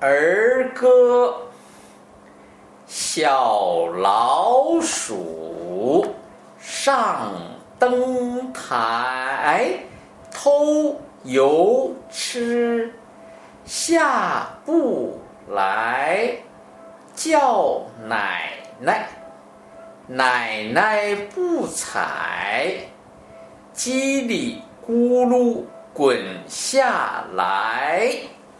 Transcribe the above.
儿歌小老鼠上灯台偷油吃下不来叫奶奶。奶奶不睬叽里咕噜滚下来。